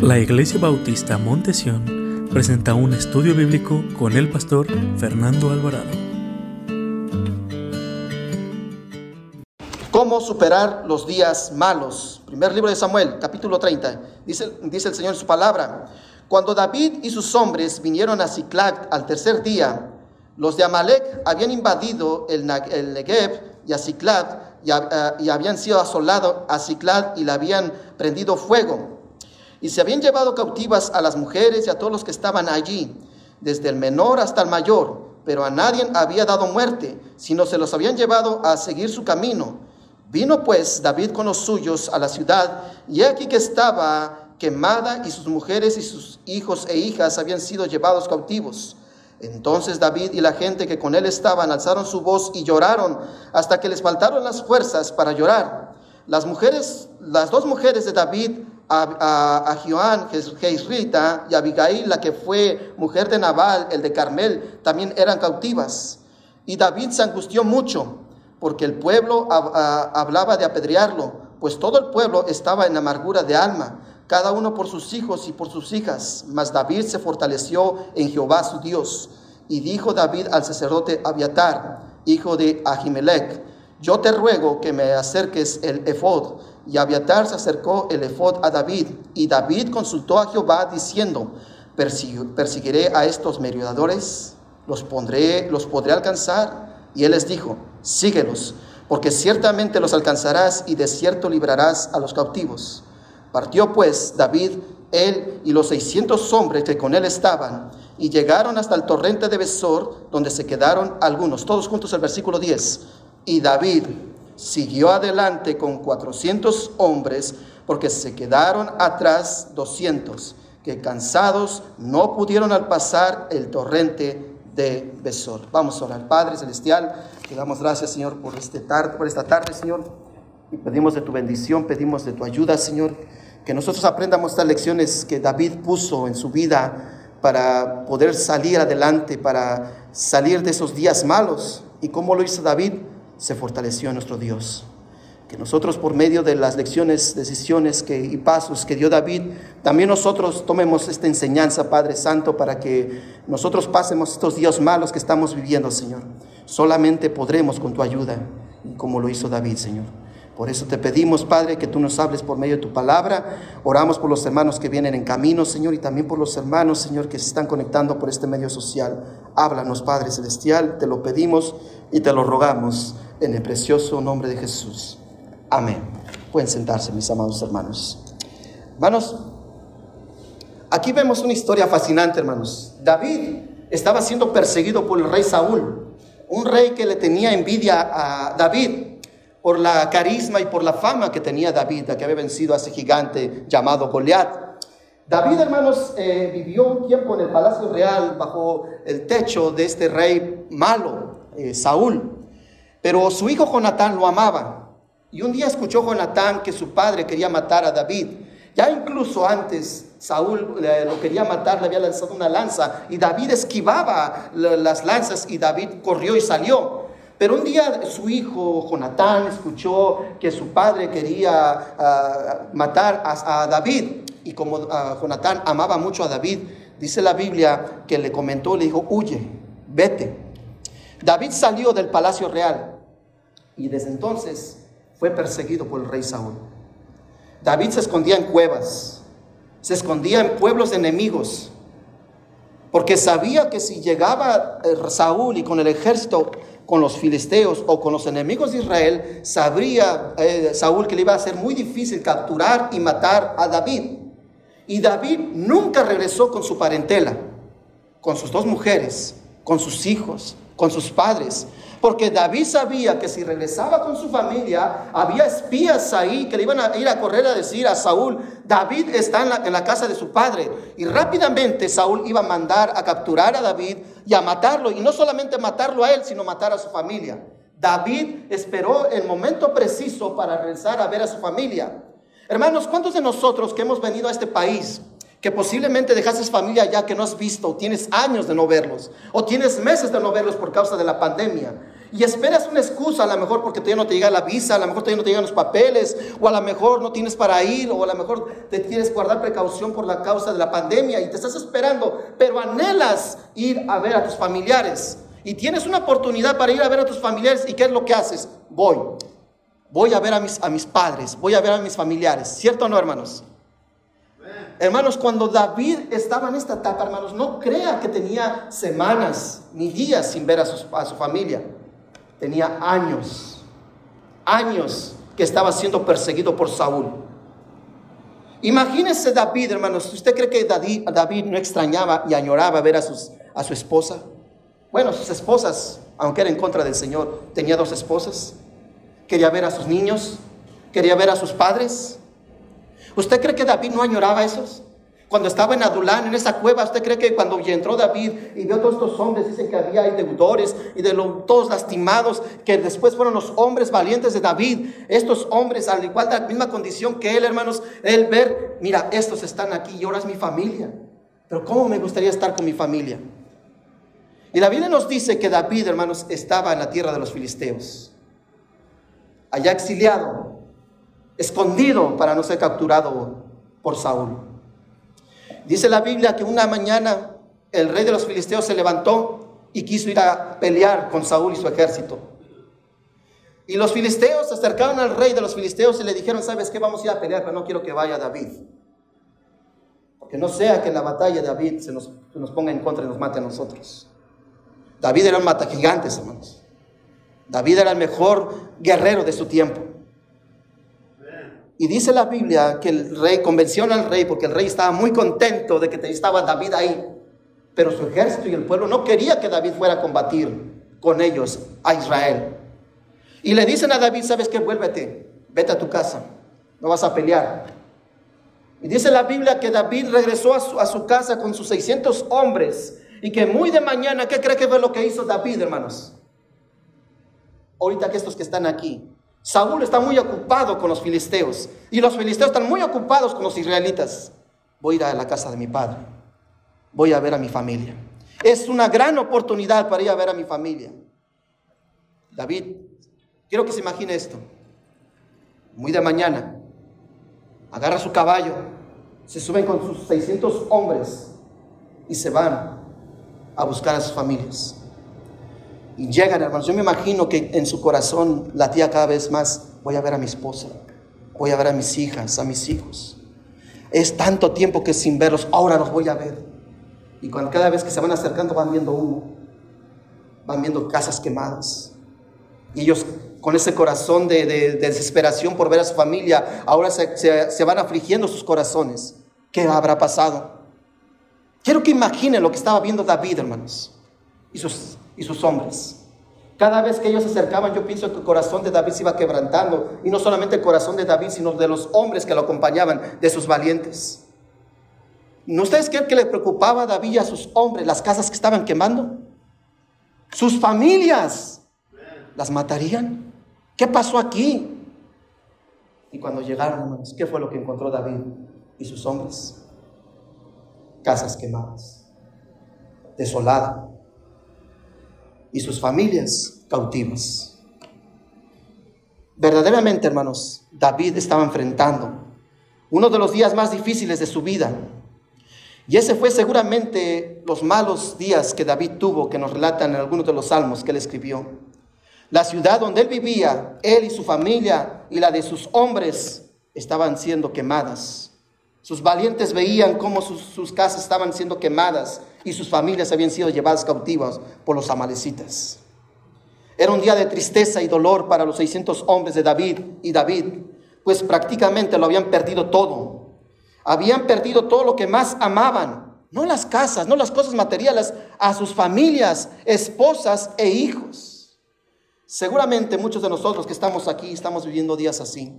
La Iglesia Bautista Montesión presenta un estudio bíblico con el pastor Fernando Alvarado. ¿Cómo superar los días malos? Primer libro de Samuel, capítulo 30. Dice, dice el Señor en su palabra. Cuando David y sus hombres vinieron a Ciclac al tercer día, los de Amalek habían invadido el, Negev y a Ciclac y, habían sido asolados a Ciclac y le habían prendido fuego y se habían llevado cautivas a las mujeres y a todos los que estaban allí, desde el menor hasta el mayor, pero a nadie había dado muerte, sino se los habían llevado a seguir su camino. Vino pues David con los suyos a la ciudad, y aquí que estaba quemada, y sus mujeres y sus hijos e hijas habían sido llevados cautivos. Entonces David y la gente que con él estaban alzaron su voz y lloraron hasta que les faltaron las fuerzas para llorar. Las mujeres, las dos mujeres de David, a, a, Joan, y Abigail, la que fue mujer de Nabal, el de Carmel, también eran cautivas. Y David se angustió mucho porque el pueblo hablaba de apedrearlo, pues todo el pueblo estaba en amargura de alma, cada uno por sus hijos y por sus hijas. Mas David se fortaleció en Jehová su Dios. Y dijo David al sacerdote Abiatar, hijo de Ahimelech, yo te ruego que me acerques el efod y Abiatar se acercó el efod a David, y David consultó a Jehová diciendo, ¿perseguiré a estos merodeadores? ¿Los, pondré, ¿Los podré alcanzar? Y él les dijo, síguelos, porque ciertamente los alcanzarás y de cierto librarás a los cautivos. Partió pues David, él y los seiscientos hombres que con él estaban, y llegaron hasta el torrente de Besor, donde se quedaron algunos. Todos juntos el versículo 10. Y David siguió adelante con 400 hombres porque se quedaron atrás 200 que cansados no pudieron al pasar el torrente de Besor. Vamos a orar. Padre Celestial, te damos gracias, Señor, por, este tarde, por esta tarde, Señor. Y pedimos de tu bendición, pedimos de tu ayuda, Señor. Que nosotros aprendamos estas lecciones que David puso en su vida para poder salir adelante, para salir de esos días malos. ¿Y cómo lo hizo David? Se fortaleció nuestro Dios. Que nosotros por medio de las lecciones, decisiones y pasos que dio David, también nosotros tomemos esta enseñanza, Padre Santo, para que nosotros pasemos estos días malos que estamos viviendo, Señor. Solamente podremos con tu ayuda, como lo hizo David, Señor. Por eso te pedimos, Padre, que tú nos hables por medio de tu palabra. Oramos por los hermanos que vienen en camino, Señor, y también por los hermanos, Señor, que se están conectando por este medio social. Háblanos, Padre Celestial, te lo pedimos y te lo rogamos en el precioso nombre de Jesús. Amén. Pueden sentarse, mis amados hermanos. Hermanos, aquí vemos una historia fascinante, hermanos. David estaba siendo perseguido por el rey Saúl, un rey que le tenía envidia a David por la carisma y por la fama que tenía David, que había vencido a ese gigante llamado Goliat. David, hermanos, eh, vivió un tiempo en el palacio real bajo el techo de este rey malo, eh, Saúl. Pero su hijo Jonatán lo amaba. Y un día escuchó Jonatán que su padre quería matar a David. Ya incluso antes Saúl lo quería matar, le había lanzado una lanza y David esquivaba las lanzas y David corrió y salió. Pero un día su hijo Jonatán escuchó que su padre quería ah, matar a, David y como uh, Jonatán amaba mucho a David, dice la Biblia que le comentó, le dijo, huye, vete. David salió del palacio real y desde entonces fue perseguido por el rey Saúl. David se escondía en cuevas, se escondía en pueblos enemigos, porque sabía que si llegaba eh, Saúl y con el ejército, con los filisteos o con los enemigos de Israel, sabría eh, Saúl que le iba a ser muy difícil capturar y matar a David. Y David nunca regresó con su parentela, con sus dos mujeres, con sus hijos, con sus padres, porque David sabía que si regresaba con su familia, había espías ahí que le iban a ir a correr a decir a Saúl, David está en la, en la, casa de su padre. Y rápidamente Saúl iba a mandar a capturar a David y a matarlo. Y no solamente matarlo a él, sino matar a su familia. David esperó el momento preciso para regresar a ver a su familia. Hermanos, ¿cuántos de nosotros que hemos venido a este país que posiblemente dejaste familia ya que no has visto, o tienes años de no verlos, o tienes meses de no verlos por causa de la pandemia. Y esperas una excusa, a lo mejor porque todavía no te llega la visa, a lo mejor todavía no te llegan los papeles, o a lo mejor no tienes para ir, o a lo mejor te quieres guardar precaución por la causa de la pandemia y te estás esperando, pero anhelas ir a ver a tus familiares. Y tienes una oportunidad para ir a ver a tus familiares, ¿y qué es lo que haces? Voy. Voy a ver a mis, a mis padres, voy a ver a mis familiares. ¿Cierto o no, hermanos? Hermanos, cuando David estaba en esta etapa, hermanos, no crea que tenía semanas ni días sin ver a a su familia. Tenía años, años que estaba siendo perseguido por Saúl. Imagínese David, hermanos, ¿usted cree que David, no extrañaba y añoraba ver a su esposa? Bueno, sus esposas, aunque era en contra del Señor, tenía dos esposas. Quería ver a sus niños, quería ver a sus padres. ¿Usted cree que David no añoraba esos? Cuando estaba en Adulán, en esa cueva, ¿usted cree que cuando entró David y vio a todos estos hombres, dicen que había deudores y de todos lastimados, que después fueron los hombres valientes de David, estos hombres, al igual de la misma condición que él, hermanos, él ver, mira, estos están aquí y ahora es mi familia. Pero ¿cómo me gustaría estar con mi familia? Y la Biblia nos dice que David, hermanos, estaba en la tierra de los filisteos, allá exiliado, escondido para no ser capturado por Saúl. Dice la Biblia que una mañana el rey de los filisteos se levantó y quiso ir a pelear con Saúl y su ejército. Y los filisteos se acercaron al rey de los filisteos y le dijeron, ¿sabes qué? Vamos a ir a pelear, pero no quiero que vaya David. Porque no sea que en la batalla David se nos, ponga en contra y nos mate a nosotros. David era un mata gigantes, hermanos. David era el mejor guerrero de su tiempo. Y dice la Biblia que el rey convenció al rey porque el rey estaba muy contento de que estaba David ahí. Pero su ejército y el pueblo no quería que David fuera a combatir con ellos a Israel. Y le dicen a David, ¿sabes qué? Vuélvete, vete a tu casa, no vas a pelear. Y dice la Biblia que David regresó a su, a su casa con sus 600 hombres y que muy de mañana, ¿qué cree que fue lo que hizo David, hermanos? Ahorita que estos que están aquí, Saúl está muy ocupado con los filisteos y los filisteos están muy ocupados con los israelitas. Voy a ir a la casa de mi padre. Voy a ver a mi familia. Es una gran oportunidad para ir a ver a mi familia. David, quiero que se imagine esto. Muy de mañana, agarra su caballo, se suben con sus 600 hombres y se van a buscar a sus familias. Y llegan, hermanos. Yo me imagino que en su corazón latía cada vez más, voy a ver a mi esposa, voy a ver a mis hijas, a mis hijos. Es tanto tiempo que sin verlos, ahora los voy a ver. Y cuando cada vez que se van acercando van viendo humo, van viendo casas quemadas. Y ellos con ese corazón de, desesperación por ver a su familia, ahora se, se van afligiendo sus corazones. ¿Qué habrá pasado? Quiero que imaginen lo que estaba viendo David, hermanos, y sus y sus hombres. Cada vez que ellos se acercaban, yo pienso que el corazón de David se iba quebrantando. Y no solamente el corazón de David, sino de los hombres que lo acompañaban, de sus valientes. ¿No ustedes creen que le preocupaba a David y a sus hombres las casas que estaban quemando? Sus familias las matarían. ¿Qué pasó aquí? Y cuando llegaron, hermanos, ¿qué fue lo que encontró David y sus hombres? Casas quemadas, desolada y sus familias cautivas. Verdaderamente, hermanos, David estaba enfrentando uno de los días más difíciles de su vida. Y ese fue seguramente los malos días que David tuvo, que nos relatan en algunos de los salmos que él escribió. La ciudad donde él vivía, él y su familia y la de sus hombres estaban siendo quemadas. Sus valientes veían cómo sus, sus casas estaban siendo quemadas y sus familias habían sido llevadas cautivas por los amalecitas. Era un día de tristeza y dolor para los 600 hombres de David y David, pues prácticamente lo habían perdido todo. Habían perdido todo lo que más amaban, no las casas, no las cosas materiales, a sus familias, esposas e hijos. Seguramente muchos de nosotros que estamos aquí estamos viviendo días así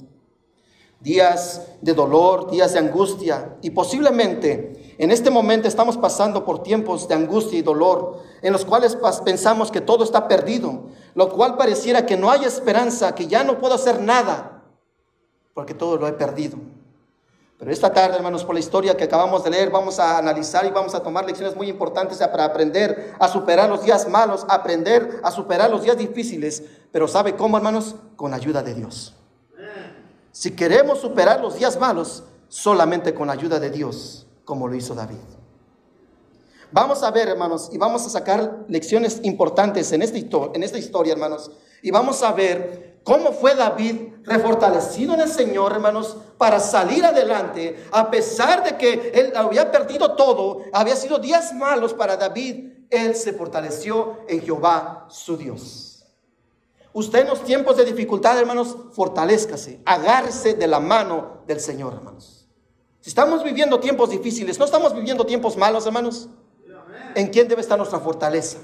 días de dolor, días de angustia y posiblemente en este momento estamos pasando por tiempos de angustia y dolor en los cuales pensamos que todo está perdido, lo cual pareciera que no hay esperanza, que ya no puedo hacer nada, porque todo lo he perdido. Pero esta tarde, hermanos, por la historia que acabamos de leer, vamos a analizar y vamos a tomar lecciones muy importantes para aprender a superar los días malos, aprender a superar los días difíciles. Pero ¿sabe cómo, hermanos? Con la ayuda de Dios. Si queremos superar los días malos, solamente con la ayuda de Dios, como lo hizo David. Vamos a ver, hermanos, y vamos a sacar lecciones importantes en esta, en esta historia, hermanos. Y vamos a ver cómo fue David refortalecido en el Señor, hermanos, para salir adelante, a pesar de que él había perdido todo, había sido días malos para David, él se fortaleció en Jehová, su Dios. Usted en los tiempos de dificultad, hermanos, fortalezcase, agárrese de la mano del Señor, hermanos. Si estamos viviendo tiempos difíciles, no estamos viviendo tiempos malos, hermanos. ¿En quién debe estar nuestra fortaleza?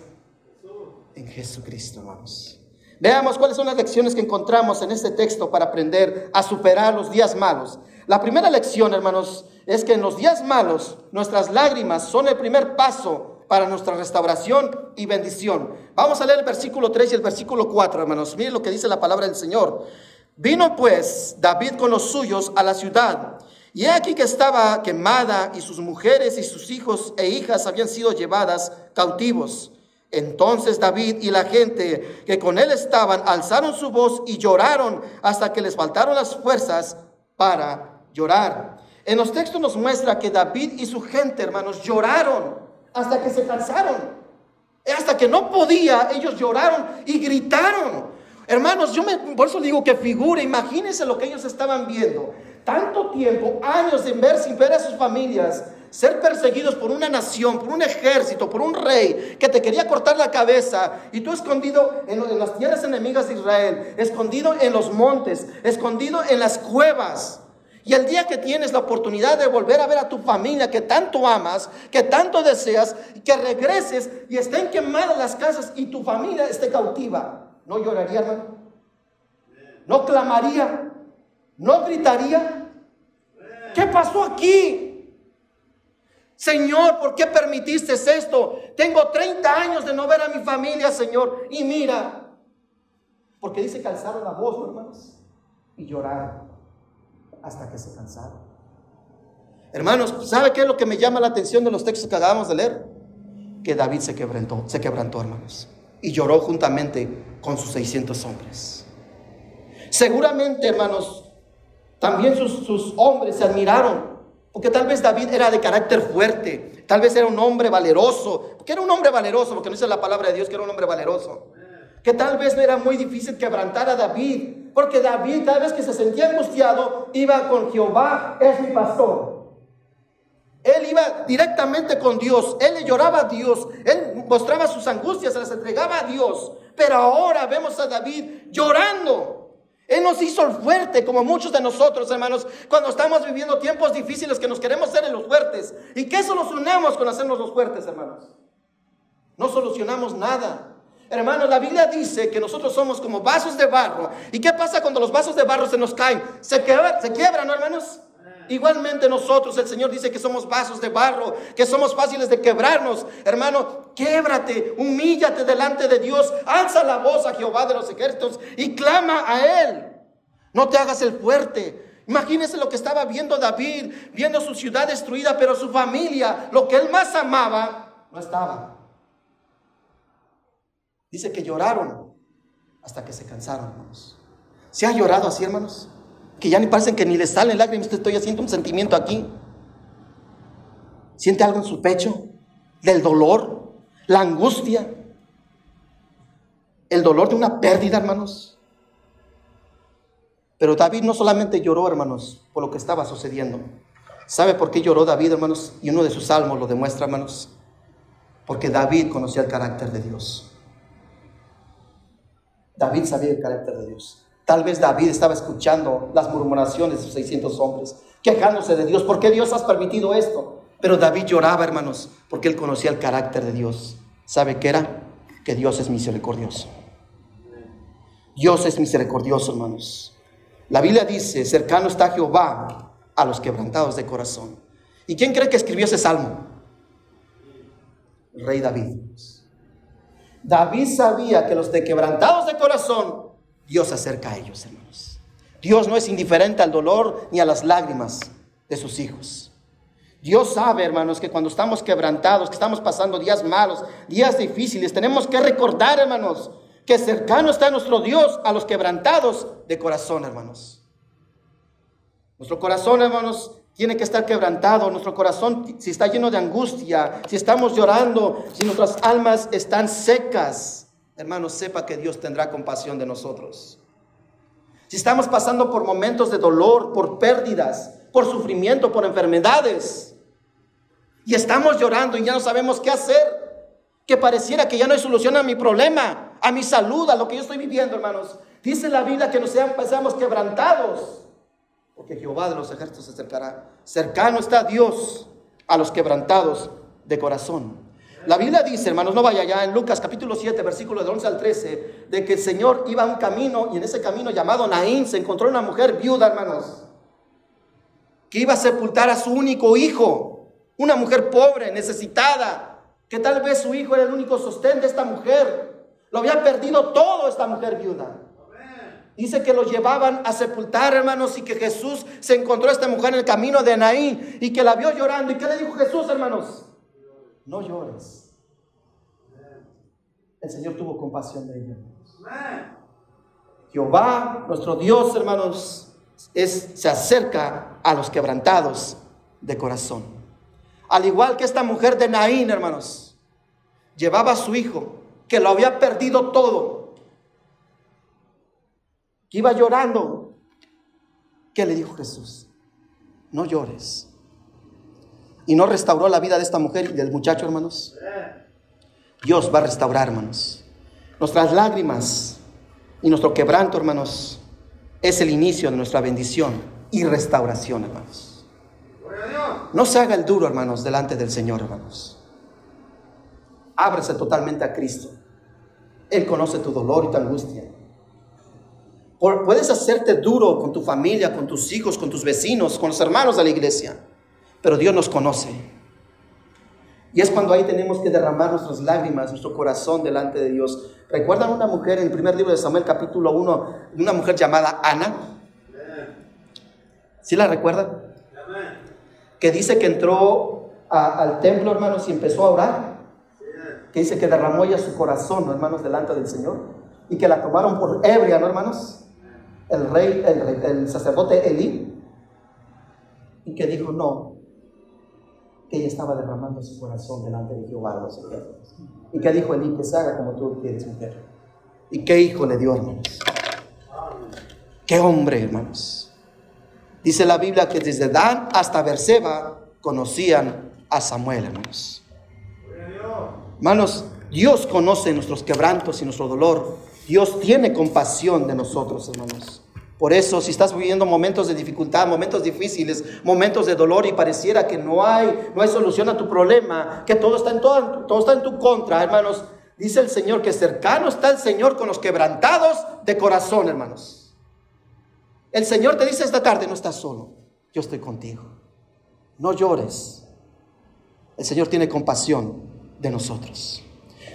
En Jesucristo, hermanos. Veamos cuáles son las lecciones que encontramos en este texto para aprender a superar los días malos. La primera lección, hermanos, es que en los días malos nuestras lágrimas son el primer paso para nuestra restauración y bendición. Vamos a leer el versículo 3 y el versículo 4, hermanos. Miren lo que dice la palabra del Señor. Vino pues David con los suyos a la ciudad y he aquí que estaba quemada y sus mujeres y sus hijos e hijas habían sido llevadas cautivos. Entonces David y la gente que con él estaban alzaron su voz y lloraron hasta que les faltaron las fuerzas para llorar. En los textos nos muestra que David y su gente, hermanos, lloraron hasta que se cansaron. Hasta que no podía, ellos lloraron y gritaron. Hermanos, yo me, por eso digo que figure, imagínense lo que ellos estaban viendo tanto tiempo, años de ver sin ver a sus familias, ser perseguidos por una nación, por un ejército, por un rey que te quería cortar la cabeza y tú escondido en, en las tierras enemigas de Israel, escondido en los montes, escondido en las cuevas. Y el día que tienes la oportunidad de volver a ver a tu familia que tanto amas, que tanto deseas, que regreses y estén quemadas las casas y tu familia esté cautiva, ¿no lloraría, hermano? ¿No clamaría? ¿No gritaría? ¿Qué pasó aquí? Señor, ¿por qué permitiste esto? Tengo 30 años de no ver a mi familia, Señor. Y mira, porque dice que alzaron la voz, hermanos, y lloraron hasta que se cansaron. Hermanos, ¿sabe qué es lo que me llama la atención de los textos que acabamos de leer? Que David se quebrantó, se quebrantó, hermanos, y lloró juntamente con sus 600 hombres. Seguramente, hermanos, también sus, hombres se admiraron, porque tal vez David era de carácter fuerte, tal vez era un hombre valeroso, porque era un hombre valeroso, porque no dice la palabra de Dios que era un hombre valeroso, que tal vez no era muy difícil quebrantar a David, porque David cada vez que se sentía angustiado iba con Jehová, es mi pastor. Él iba directamente con Dios, él le lloraba a Dios, él mostraba sus angustias, se las entregaba a Dios, pero ahora vemos a David llorando. Él nos hizo fuerte, como muchos de nosotros, hermanos, cuando estamos viviendo tiempos difíciles que nos queremos ser en los fuertes. ¿Y qué solucionamos con hacernos los fuertes, hermanos? No solucionamos nada. Hermanos, la Biblia dice que nosotros somos como vasos de barro. ¿Y qué pasa cuando los vasos de barro se nos caen? Se, quiebran, se quiebran, ¿no, hermanos? Igualmente nosotros, el Señor dice que somos vasos de barro, que somos fáciles de quebrarnos. Hermano, québrate, humíllate delante de Dios, alza la voz a Jehová de los ejércitos y clama a Él. No te hagas el fuerte. Imagínese lo que estaba viendo David, viendo su ciudad destruida, pero su familia, lo que él más amaba, no estaba. Dice que lloraron hasta que se cansaron, hermanos. ¿Se ha llorado así, hermanos? Que ya ni parecen que ni le salen lágrimas, usted estoy haciendo un sentimiento aquí. ¿Siente algo en su pecho? Del dolor, la angustia, el dolor de una pérdida, hermanos. Pero David no solamente lloró, hermanos, por lo que estaba sucediendo. ¿Sabe por qué lloró David, hermanos? Y uno de sus salmos lo demuestra, hermanos. Porque David conocía el carácter de Dios. David sabía el carácter de Dios. Tal vez David estaba escuchando las murmuraciones de sus 600 hombres, quejándose de Dios. ¿Por qué Dios has permitido esto? Pero David lloraba, hermanos, porque él conocía el carácter de Dios. ¿Sabe qué era? Que Dios es misericordioso. Dios es misericordioso, hermanos. La Biblia dice, cercano está Jehová a los quebrantados de corazón. ¿Y quién cree que escribió ese salmo? El rey David. David sabía que los de quebrantados de corazón, Dios se acerca a ellos, hermanos. Dios no es indiferente al dolor ni a las lágrimas de sus hijos. Dios sabe, hermanos, que cuando estamos quebrantados, que estamos pasando días malos, días difíciles, tenemos que recordar, hermanos, que cercano está nuestro Dios a los quebrantados de corazón, hermanos. Nuestro corazón, hermanos, tiene que estar quebrantado. Nuestro corazón, si está lleno de angustia, si estamos llorando, si nuestras almas están secas, hermanos, sepa que Dios tendrá compasión de nosotros. Si estamos pasando por momentos de dolor, por pérdidas, por sufrimiento, por enfermedades, y estamos llorando y ya no sabemos qué hacer, que pareciera que ya no hay solución a mi problema, a mi salud, a lo que yo estoy viviendo, hermanos. Dice la Biblia que nos seamos quebrantados, porque Jehová de los ejércitos se acercará. Cercano está Dios a los quebrantados de corazón. La Biblia dice, hermanos, no vaya ya en Lucas capítulo 7, versículo de 11 al 13, de que el Señor iba a un camino y en ese camino llamado Naín se encontró una mujer viuda, hermanos, que iba a sepultar a su único hijo. Una mujer pobre, necesitada, que tal vez su hijo era el único sostén de esta mujer. Lo había perdido todo esta mujer viuda. Dice que lo llevaban a sepultar, hermanos, y que Jesús se encontró a esta mujer en el camino de Naín y que la vio llorando. ¿Y qué le dijo Jesús, hermanos? No llores. El Señor tuvo compasión de ella. Jehová, nuestro Dios, hermanos, se acerca a los quebrantados de corazón. Al igual que esta mujer de Naín, hermanos, llevaba a su hijo, que lo había perdido todo, que iba llorando. ¿Qué le dijo Jesús? No llores. Y no restauró la vida de esta mujer y del muchacho, hermanos. Dios va a restaurar, hermanos. Nuestras lágrimas y nuestro quebranto, hermanos, es el inicio de nuestra bendición y restauración, hermanos. No se haga el duro, hermanos, delante del Señor, hermanos. Ábrese totalmente a Cristo. Él conoce tu dolor y tu angustia. Puedes hacerte duro con tu familia, con tus hijos, con tus vecinos, con los hermanos de la iglesia, pero Dios nos conoce. Y es cuando ahí tenemos que derramar nuestras lágrimas, nuestro corazón delante de Dios. ¿Recuerdan una mujer en el primer libro de Samuel, capítulo 1, una mujer llamada Ana? ¿Sí la recuerdan? que dice que entró al templo, hermanos, y empezó a orar. Que dice que derramó ya su corazón, hermanos, delante del Señor. Y que la tomaron por ebria, ¿no, hermanos? El rey, el, sacerdote Elí. Y que dijo, no, que ella estaba derramando su corazón delante de Jehová los ejércitos. Y que dijo Elí, que se haga como tú quieres, mujer. ¿Y qué hijo le dio, hermanos? Qué hombre, hermanos. Dice la Biblia que desde Dan hasta Berseba conocían a Samuel, hermanos. Hermanos, Dios conoce nuestros quebrantos y nuestro dolor. Dios tiene compasión de nosotros, hermanos. Por eso, si estás viviendo momentos de dificultad, momentos difíciles, momentos de dolor y pareciera que no hay, no hay solución a tu problema, que todo está en todo, todo está en tu contra, hermanos, dice el Señor que cercano está el Señor con los quebrantados de corazón, hermanos. El Señor te dice esta tarde, no estás solo, yo estoy contigo. No llores. El Señor tiene compasión de nosotros.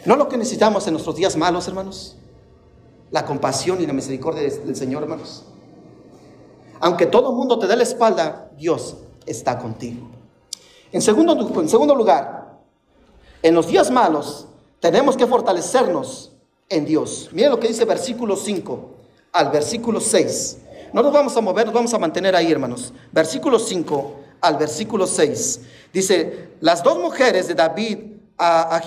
No lo que necesitamos en nuestros días malos, hermanos. La compasión y la misericordia del Señor, hermanos. Aunque todo el mundo te dé la espalda, Dios está contigo. En segundo, en segundo lugar, en los días malos tenemos que fortalecernos en Dios. Miren lo que dice versículo 5 al versículo 6. No nos vamos a mover, nos vamos a mantener ahí, hermanos. Versículo 5 al versículo 6. Dice, las dos mujeres de David, a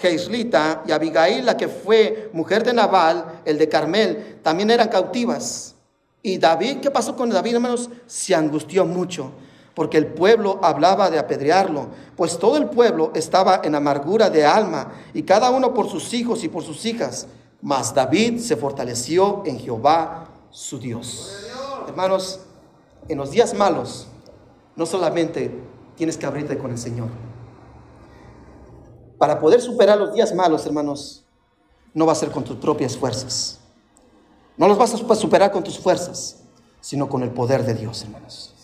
Jeislita y Abigail, la que fue mujer de Nabal, el de Carmel, también eran cautivas. Y David, ¿qué pasó con David, hermanos? Se angustió mucho, porque el pueblo hablaba de apedrearlo, pues todo el pueblo estaba en amargura de alma, y cada uno por sus hijos y por sus hijas. Mas David se fortaleció en Jehová su Dios. Hermanos, en los días malos, no solamente tienes que abrirte con el Señor. Para poder superar los días malos, hermanos, no va a ser con tus propias fuerzas. No los vas a superar con tus fuerzas, sino con el poder de Dios, hermanos.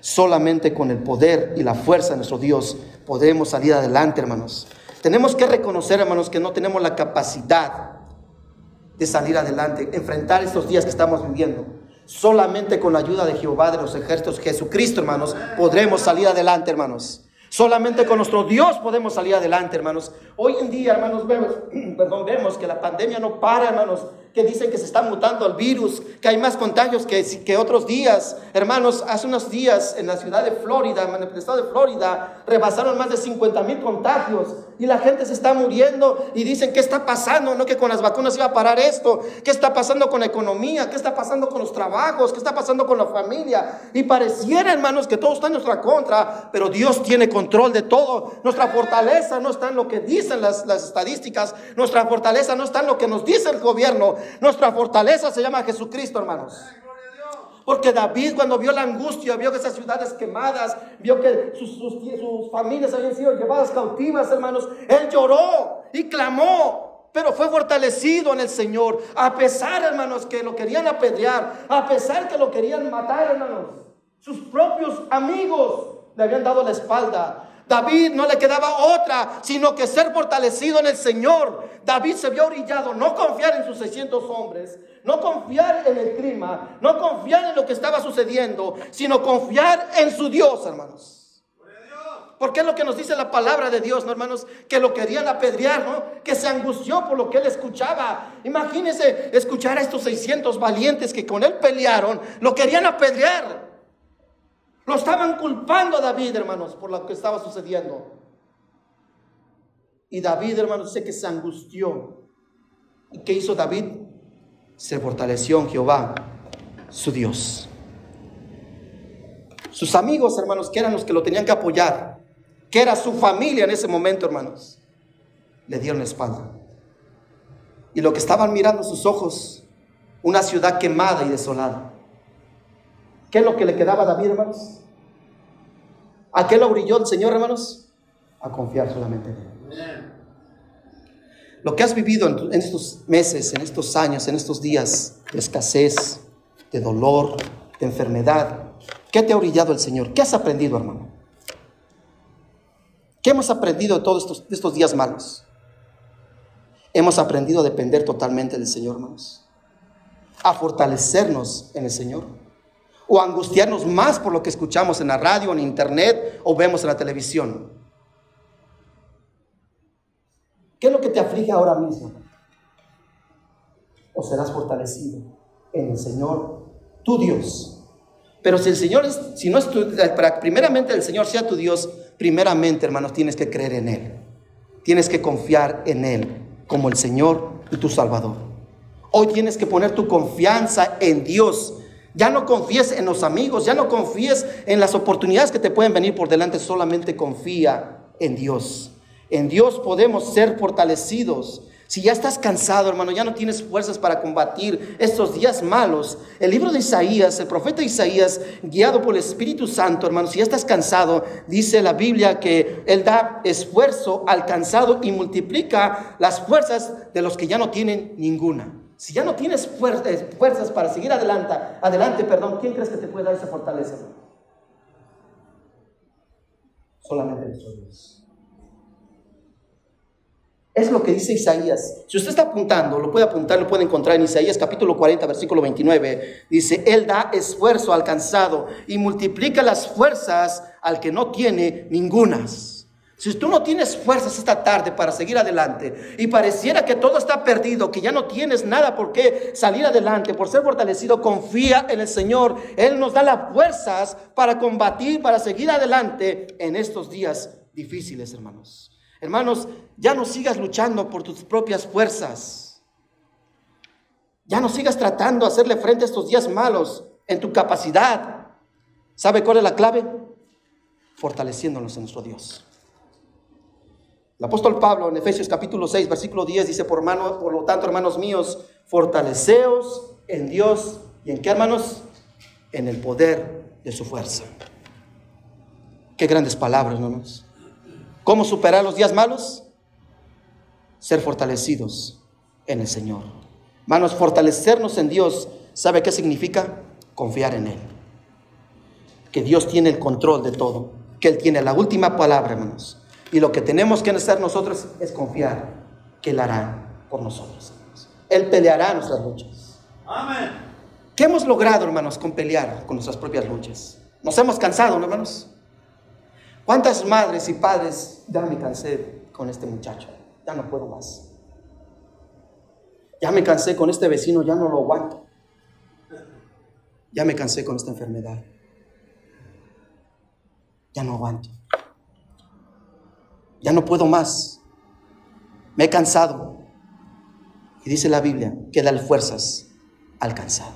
Solamente con el poder y la fuerza de nuestro Dios podemos salir adelante, hermanos. Tenemos que reconocer, hermanos, que no tenemos la capacidad de salir adelante, enfrentar estos días que estamos viviendo. Solamente con la ayuda de Jehová de los ejércitos, Jesucristo, hermanos, podremos salir adelante, hermanos. Solamente con nuestro Dios podemos salir adelante, hermanos. Hoy en día, hermanos, vemos, perdón, vemos que la pandemia no para, hermanos que dicen que se está mutando el virus, que hay más contagios que, que otros días. Hermanos, hace unos días en la ciudad de Florida, en el estado de Florida, rebasaron más de 50 mil contagios y la gente se está muriendo y dicen, ¿qué está pasando? No que con las vacunas iba a parar esto, ¿qué está pasando con la economía? ¿Qué está pasando con los trabajos? ¿Qué está pasando con la familia? Y pareciera, hermanos, que todo está en nuestra contra, pero Dios tiene control de todo. Nuestra fortaleza no está en lo que dicen las, las estadísticas, nuestra fortaleza no está en lo que nos dice el gobierno, nuestra fortaleza se llama Jesucristo, hermanos. Porque David cuando vio la angustia, vio que esas ciudades quemadas, vio que sus, familias habían sido llevadas cautivas, hermanos, él lloró y clamó, pero fue fortalecido en el Señor. A pesar, hermanos, que lo querían apedrear, a pesar que lo querían matar, hermanos, sus propios amigos le habían dado la espalda. David no le quedaba otra, sino que ser fortalecido en el Señor. David se vio orillado, no confiar en sus 600 hombres, no confiar en el clima, no confiar en lo que estaba sucediendo, sino confiar en su Dios, hermanos. Porque es lo que nos dice la palabra de Dios, ¿no, hermanos? Que lo querían apedrear, ¿no? Que se angustió por lo que él escuchaba. Imagínense escuchar a estos 600 valientes que con él pelearon, lo querían apedrear. Lo estaban culpando a David, hermanos, por lo que estaba sucediendo. Y David, hermanos, sé que se angustió. ¿Y qué hizo David? Se fortaleció en Jehová, su Dios. Sus amigos, hermanos, que eran los que lo tenían que apoyar, que era su familia en ese momento, hermanos, le dieron la espalda. Y lo que estaban mirando sus ojos, una ciudad quemada y desolada. ¿Qué es lo que le quedaba a David, hermanos? ¿A qué lo brilló el Señor, hermanos? A confiar solamente en Él. Lo que has vivido en, estos meses, en estos años, en estos días de escasez, de dolor, de enfermedad, ¿qué te ha brillado el Señor? ¿Qué has aprendido, hermano? ¿Qué hemos aprendido de todos estos, estos días malos? Hemos aprendido a depender totalmente del Señor, hermanos. A fortalecernos en el Señor o angustiarnos más por lo que escuchamos en la radio, en internet o vemos en la televisión. ¿Qué es lo que te aflige ahora mismo? O serás fortalecido en el Señor, tu Dios. Pero si el Señor es, si no es tu, para primeramente el Señor sea tu Dios, primeramente, hermanos, tienes que creer en Él. Tienes que confiar en Él como el Señor y tu Salvador. Hoy tienes que poner tu confianza en Dios ya no confíes en los amigos, ya no confíes en las oportunidades que te pueden venir por delante, solamente confía en Dios. En Dios podemos ser fortalecidos. Si ya estás cansado, hermano, ya no tienes fuerzas para combatir estos días malos. El libro de Isaías, el profeta Isaías, guiado por el Espíritu Santo, hermano, si ya estás cansado, dice la Biblia que Él da esfuerzo al cansado y multiplica las fuerzas de los que ya no tienen ninguna. Si ya no tienes fuerzas para seguir adelante, adelante, perdón, ¿quién crees que te puede dar esa fortaleza? Solamente nuestro Dios. Es lo que dice Isaías. Si usted está apuntando, lo puede apuntar, lo puede encontrar en Isaías capítulo 40, versículo 29. Dice, Él da esfuerzo al cansado y multiplica las fuerzas al que no tiene ningunas. Si tú no tienes fuerzas esta tarde para seguir adelante y pareciera que todo está perdido, que ya no tienes nada por qué salir adelante, por ser fortalecido, confía en el Señor. Él nos da las fuerzas para combatir, para seguir adelante en estos días difíciles, hermanos. Hermanos, ya no sigas luchando por tus propias fuerzas. Ya no sigas tratando de hacerle frente a estos días malos en tu capacidad. ¿Sabe cuál es la clave? Fortaleciéndonos en nuestro Dios. El apóstol Pablo en Efesios capítulo 6, versículo 10 dice, por, mano, por lo tanto, hermanos míos, fortaleceos en Dios. ¿Y en qué, hermanos? En el poder de su fuerza. Qué grandes palabras, hermanos. ¿Cómo superar los días malos? Ser fortalecidos en el Señor. Hermanos, fortalecernos en Dios, ¿sabe qué significa? Confiar en Él. Que Dios tiene el control de todo. Que Él tiene la última palabra, hermanos. Y lo que tenemos que hacer nosotros es confiar que Él hará por nosotros. Él peleará nuestras luchas. Amén. ¿Qué hemos logrado, hermanos, con pelear con nuestras propias luchas? Nos hemos cansado, ¿no, hermanos? ¿Cuántas madres y padres ya me cansé con este muchacho? Ya no puedo más. Ya me cansé con este vecino, ya no lo aguanto. Ya me cansé con esta enfermedad. Ya no aguanto. Ya no puedo más. Me he cansado. Y dice la Biblia que da fuerzas al cansado.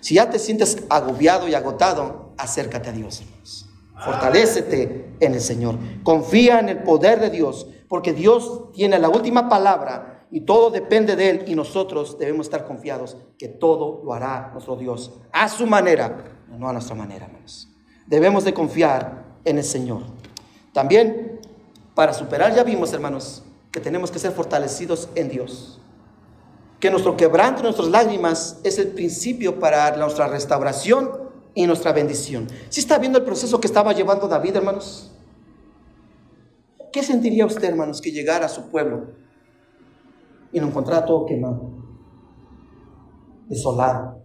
Si ya te sientes agobiado y agotado, acércate a Dios, hermanos. Fortalécete en el Señor. Confía en el poder de Dios, porque Dios tiene la última palabra y todo depende de Él y nosotros debemos estar confiados que todo lo hará nuestro Dios a su manera, no a nuestra manera, hermanos. Debemos de confiar en el Señor. También, para superar, ya vimos, hermanos, que tenemos que ser fortalecidos en Dios que nuestro quebranto, nuestras lágrimas es el principio para nuestra restauración y nuestra bendición. ¿Sí está viendo el proceso que estaba llevando David, hermanos? ¿Qué sentiría usted, hermanos, que llegara a su pueblo y lo encontrara todo quemado, desolado?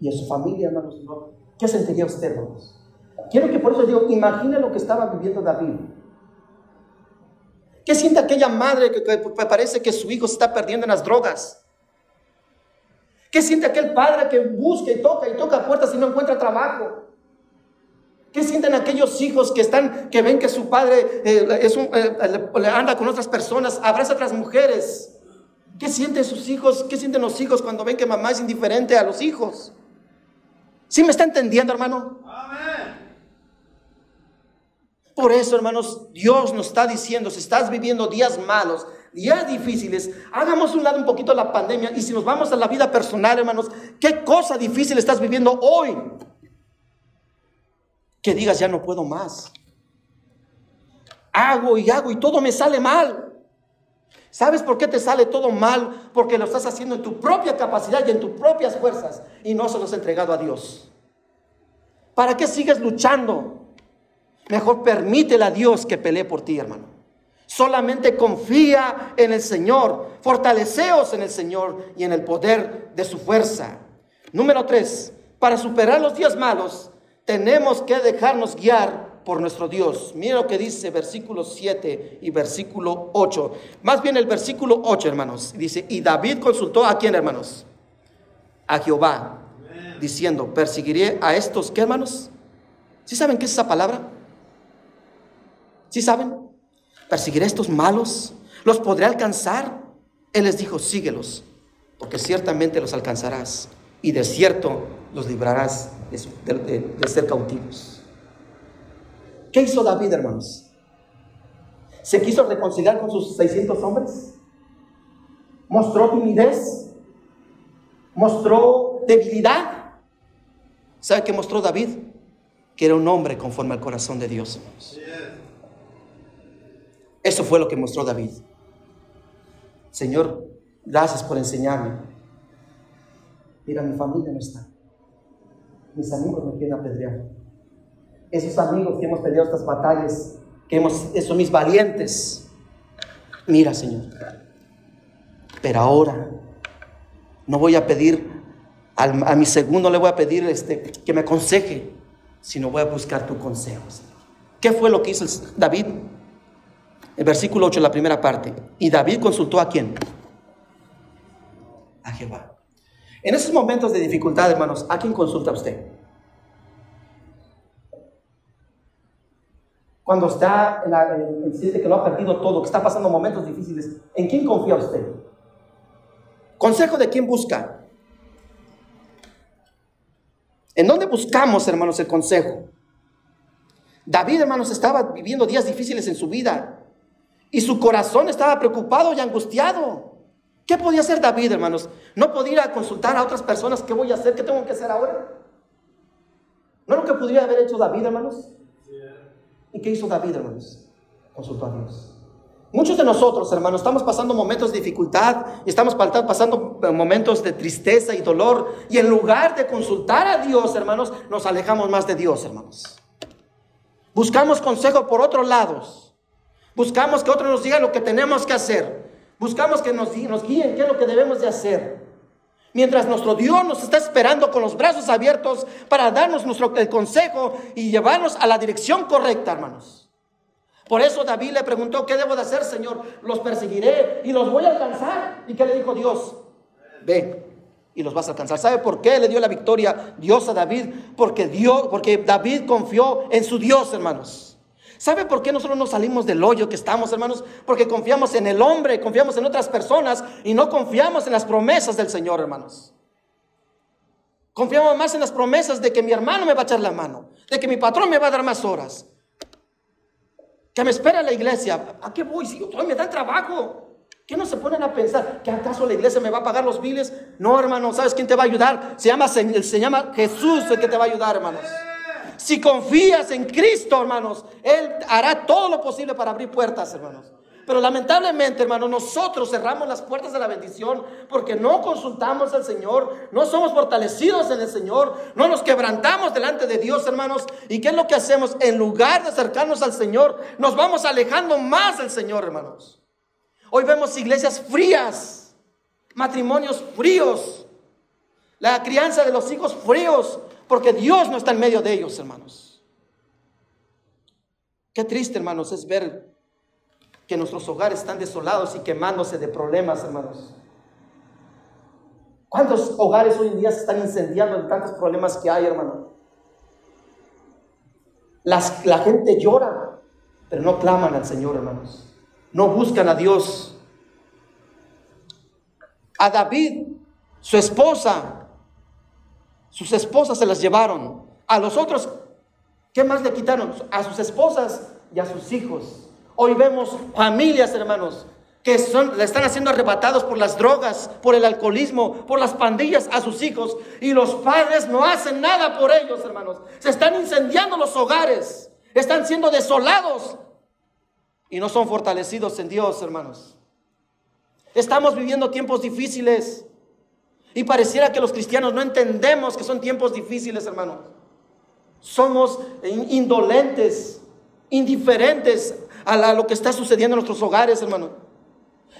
Y a su familia, hermanos, ¿qué sentiría usted, hermanos? Quiero que por eso digo, imagine lo que estaba viviendo David. ¿Qué siente aquella madre que, parece que su hijo se está perdiendo en las drogas? ¿Qué siente aquel padre que busca y toca y toca puertas y no encuentra trabajo? ¿Qué sienten aquellos hijos que están, que ven que su padre eh, es un, eh, anda con otras personas, abraza a otras mujeres? ¿Qué sienten sus hijos? ¿Qué sienten los hijos cuando ven que mamá es indiferente a los hijos? ¿Sí me está entendiendo, hermano? Amén. Por eso, hermanos, Dios nos está diciendo, si estás viviendo días malos, días difíciles, hagamos un lado un poquito la pandemia y si nos vamos a la vida personal, hermanos, ¿qué cosa difícil estás viviendo hoy? Que digas, ya no puedo más. Hago y hago y todo me sale mal. ¿Sabes por qué te sale todo mal? Porque lo estás haciendo en tu propia capacidad y en tus propias fuerzas y no se los has entregado a Dios. ¿Para qué sigues luchando? Mejor permítele a Dios que pelee por ti, hermano. Solamente confía en el Señor. Fortaleceos en el Señor y en el poder de su fuerza. Número tres, para superar los días malos, tenemos que dejarnos guiar por nuestro Dios. Mira lo que dice versículo 7 y versículo 8. Más bien el versículo 8, hermanos. Dice, y David consultó a quién, hermanos? A Jehová, diciendo, perseguiré a estos, ¿qué, hermanos? ¿Sí saben qué es esa palabra? ¿Sí saben? Perseguiré a estos malos, los podré alcanzar. Él les dijo, síguelos, porque ciertamente los alcanzarás y de cierto los librarás de, ser cautivos. ¿Qué hizo David, hermanos? ¿Se quiso reconciliar con sus 600 hombres? ¿Mostró timidez? ¿Mostró debilidad? ¿Sabe qué mostró David? Que era un hombre conforme al corazón de Dios. Hermanos. Eso fue lo que mostró David. Señor, gracias por enseñarme. Mira, mi familia no está. Mis amigos me quieren apedrear. Esos amigos que hemos peleado estas batallas, que hemos, esos mis valientes. Mira, Señor. Pero ahora no voy a pedir a mi segundo, le voy a pedir este, que me aconseje, sino voy a buscar tu consejo. ¿Qué fue lo que hizo David? El versículo 8, la primera parte. Y David consultó a quién? A Jehová. En esos momentos de dificultad, hermanos, ¿a quién consulta usted? Cuando está en, la, siente que lo ha perdido todo, que está pasando momentos difíciles, ¿en quién confía usted? Consejo de quién busca. ¿En dónde buscamos, hermanos, el consejo? David, hermanos, estaba viviendo días difíciles en su vida. Y su corazón estaba preocupado y angustiado. ¿Qué podía hacer David, hermanos? No podía consultar a otras personas qué voy a hacer, qué tengo que hacer ahora. ¿No es lo que podría haber hecho David, hermanos? ¿Y qué hizo David, hermanos? Consultó a Dios. Muchos de nosotros, hermanos, estamos pasando momentos de dificultad estamos pasando momentos de tristeza y dolor. Y en lugar de consultar a Dios, hermanos, nos alejamos más de Dios, hermanos. Buscamos consejo por otros lados. Buscamos que otros nos digan lo que tenemos que hacer. Buscamos que nos, nos guíen qué es lo que debemos de hacer. Mientras nuestro Dios nos está esperando con los brazos abiertos para darnos nuestro el consejo y llevarnos a la dirección correcta, hermanos. Por eso David le preguntó, ¿qué debo de hacer, Señor? Los perseguiré y los voy a alcanzar. ¿Y qué le dijo Dios? Ve y los vas a alcanzar. ¿Sabe por qué le dio la victoria Dios a David? Porque Dios, porque David confió en su Dios, hermanos. ¿Sabe por qué nosotros no salimos del hoyo que estamos, hermanos? Porque confiamos en el hombre, confiamos en otras personas y no confiamos en las promesas del Señor, hermanos. Confiamos más en las promesas de que mi hermano me va a echar la mano, de que mi patrón me va a dar más horas, que me espera la iglesia. ¿A qué voy? Si hoy me dan trabajo. ¿Qué no se ponen a pensar? ¿Que acaso la iglesia me va a pagar los biles? No, hermano, ¿sabes quién te va a ayudar? Se llama, se llama Jesús el que te va a ayudar, hermanos. Si confías en Cristo, hermanos, Él hará todo lo posible para abrir puertas, hermanos. Pero lamentablemente, hermanos, nosotros cerramos las puertas de la bendición porque no consultamos al Señor, no somos fortalecidos en el Señor, no nos quebrantamos delante de Dios, hermanos. ¿Y qué es lo que hacemos? En lugar de acercarnos al Señor, nos vamos alejando más del Señor, hermanos. Hoy vemos iglesias frías, matrimonios fríos, la crianza de los hijos fríos, porque Dios no está en medio de ellos, hermanos. Qué triste, hermanos, es ver que nuestros hogares están desolados y quemándose de problemas, hermanos. ¿Cuántos hogares hoy en día se están incendiando de tantos problemas que hay, hermano? la gente llora, pero no claman al Señor, hermanos no buscan a Dios. A David, su esposa, sus esposas se las llevaron. A los otros, ¿qué más le quitaron? A sus esposas y a sus hijos. Hoy vemos familias, hermanos, que le están haciendo arrebatados por las drogas, por el alcoholismo, por las pandillas a sus hijos. Y los padres no hacen nada por ellos, hermanos. Se están incendiando los hogares. Están siendo desolados y no son fortalecidos en Dios, hermanos. Estamos viviendo tiempos difíciles y pareciera que los cristianos no entendemos que son tiempos difíciles, hermanos. Somos indolentes, indiferentes a lo que está sucediendo en nuestros hogares, hermano.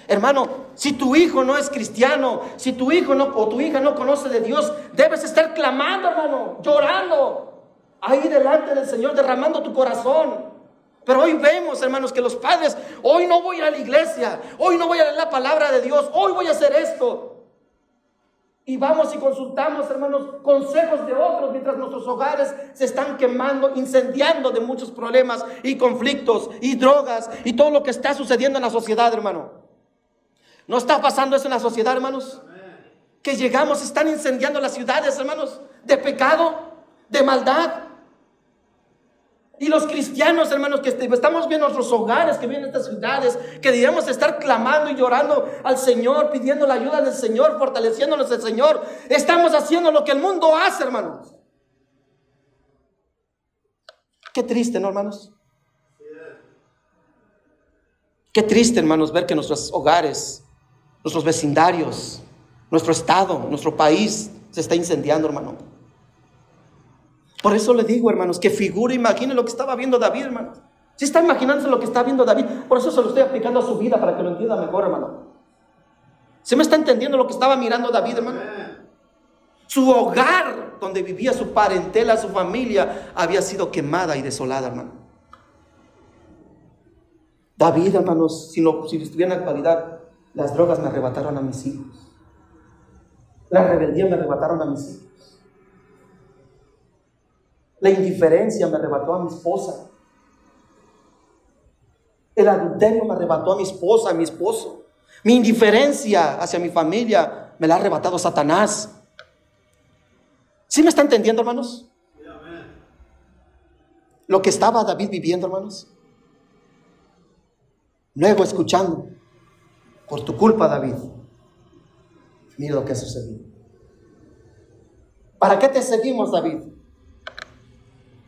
Hermano, si tu hijo no es cristiano, si tu hijo no, o tu hija no conoce de Dios, debes estar clamando, hermano, llorando, ahí delante del Señor, derramando tu corazón. Pero hoy vemos, hermanos, que los padres, hoy no voy a la iglesia, hoy no voy a leer la palabra de Dios, hoy voy a hacer esto. Y vamos y consultamos, hermanos, consejos de otros mientras nuestros hogares se están quemando, incendiando de muchos problemas y conflictos y drogas y todo lo que está sucediendo en la sociedad, hermano. ¿No está pasando eso en la sociedad, hermanos? Que llegamos, están incendiando las ciudades, hermanos, de pecado, de maldad, y los cristianos, hermanos, que estamos viendo nuestros hogares, que viven en estas ciudades, que debemos estar clamando y llorando al Señor, pidiendo la ayuda del Señor, fortaleciéndonos el Señor. Estamos haciendo lo que el mundo hace, hermanos. Qué triste, ¿no, hermanos? Qué triste, hermanos, ver que nuestros hogares, nuestros vecindarios, nuestro estado, nuestro país se está incendiando, hermano. Por eso le digo, hermanos, que figure, imagine lo que estaba viendo David, hermanos. Si está imaginándose lo que está viendo David, por eso se lo estoy aplicando a su vida para que lo entienda mejor, hermano. ¿Se me está entendiendo lo que estaba mirando David, hermano? Su hogar, donde vivía su parentela, su familia, había sido quemada y desolada, hermano. David, hermanos, si, no, si estuviera en la actualidad, las drogas me arrebataron a mis hijos. La rebeldía me arrebataron a mis hijos. La indiferencia me arrebató a mi esposa. El adulterio me arrebató a mi esposa, a mi esposo. Mi indiferencia hacia mi familia me la ha arrebatado Satanás. ¿Sí me está entendiendo, hermanos? Lo que estaba David viviendo, hermanos. Luego escuchando, por tu culpa, David, mira lo que ha sucedido. ¿Para qué te seguimos, David?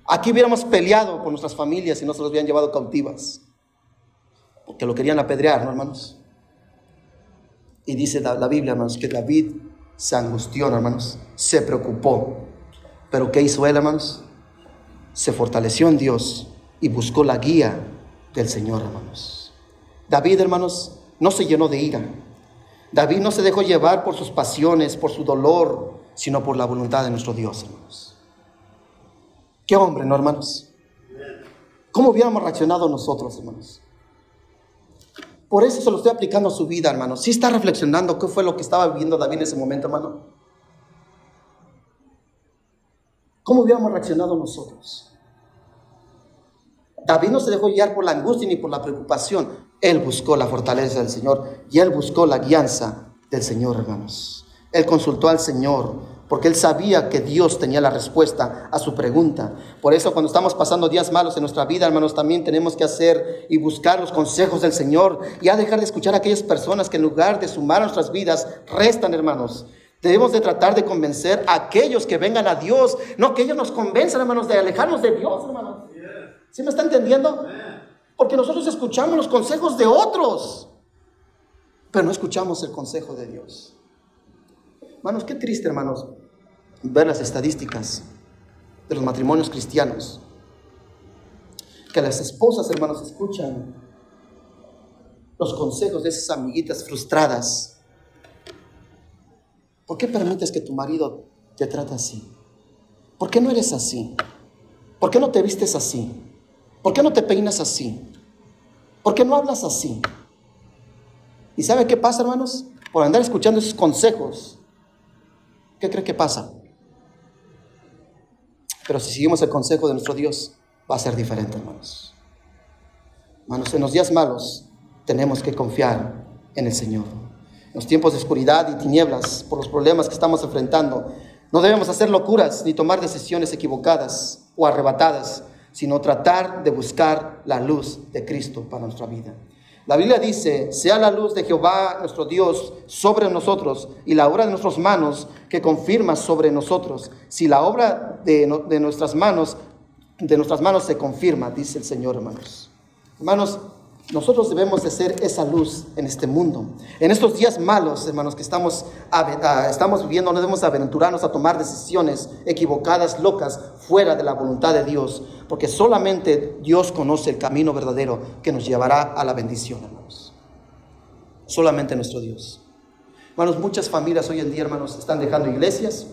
Aquí hubiéramos peleado por nuestras familias y no se los hubieran llevado cautivas. Porque lo querían apedrear, ¿no, hermanos? Y dice la, Biblia, hermanos, que David se angustió, hermanos, se preocupó. Pero ¿qué hizo él, hermanos? Se fortaleció en Dios y buscó la guía del Señor, hermanos. David, hermanos, no se llenó de ira. David no se dejó llevar por sus pasiones, por su dolor, sino por la voluntad de nuestro Dios, hermanos. Qué hombre, ¿no, hermanos? ¿Cómo hubiéramos reaccionado nosotros, hermanos? Por eso se lo estoy aplicando a su vida, hermanos. Si está reflexionando qué fue lo que estaba viviendo David en ese momento, hermano. ¿Cómo hubiéramos reaccionado nosotros? David no se dejó guiar por la angustia ni por la preocupación. Él buscó la fortaleza del Señor y él buscó la guianza del Señor, hermanos. Él consultó al Señor porque él sabía que Dios tenía la respuesta a su pregunta. Por eso cuando estamos pasando días malos en nuestra vida, hermanos, también tenemos que hacer y buscar los consejos del Señor y a dejar de escuchar a aquellas personas que en lugar de sumar a nuestras vidas, restan, hermanos. Debemos de tratar de convencer a aquellos que vengan a Dios, no que ellos nos convenzan, hermanos, de alejarnos de Dios, hermanos. ¿Sí me está entendiendo? Porque nosotros escuchamos los consejos de otros, pero no escuchamos el consejo de Dios. Hermanos, qué triste, hermanos, ver las estadísticas de los matrimonios cristianos. Que las esposas, hermanos, escuchan los consejos de esas amiguitas frustradas. ¿Por qué permites que tu marido te trate así? ¿Por qué no eres así? ¿Por qué no te vistes así? ¿Por qué no te peinas así? ¿Por qué no hablas así? ¿Y sabe qué pasa, hermanos? Por andar escuchando esos consejos, ¿qué cree que pasa? Pero si seguimos el consejo de nuestro Dios, va a ser diferente, hermanos. Hermanos, en los días malos tenemos que confiar en el Señor. En los tiempos de oscuridad y tinieblas, por los problemas que estamos enfrentando, no debemos hacer locuras ni tomar decisiones equivocadas o arrebatadas sino tratar de buscar la luz de Cristo para nuestra vida. La Biblia dice, sea la luz de Jehová nuestro Dios sobre nosotros y la obra de nuestras manos que confirma sobre nosotros. Si la obra de, nuestras manos, de nuestras manos se confirma, dice el Señor, hermanos. Hermanos, nosotros debemos de ser esa luz en este mundo. En estos días malos, hermanos, que estamos, estamos viviendo, no debemos aventurarnos a tomar decisiones equivocadas, locas, fuera de la voluntad de Dios, porque solamente Dios conoce el camino verdadero que nos llevará a la bendición, hermanos. Solamente nuestro Dios. Hermanos, muchas familias hoy en día, hermanos, están dejando iglesias,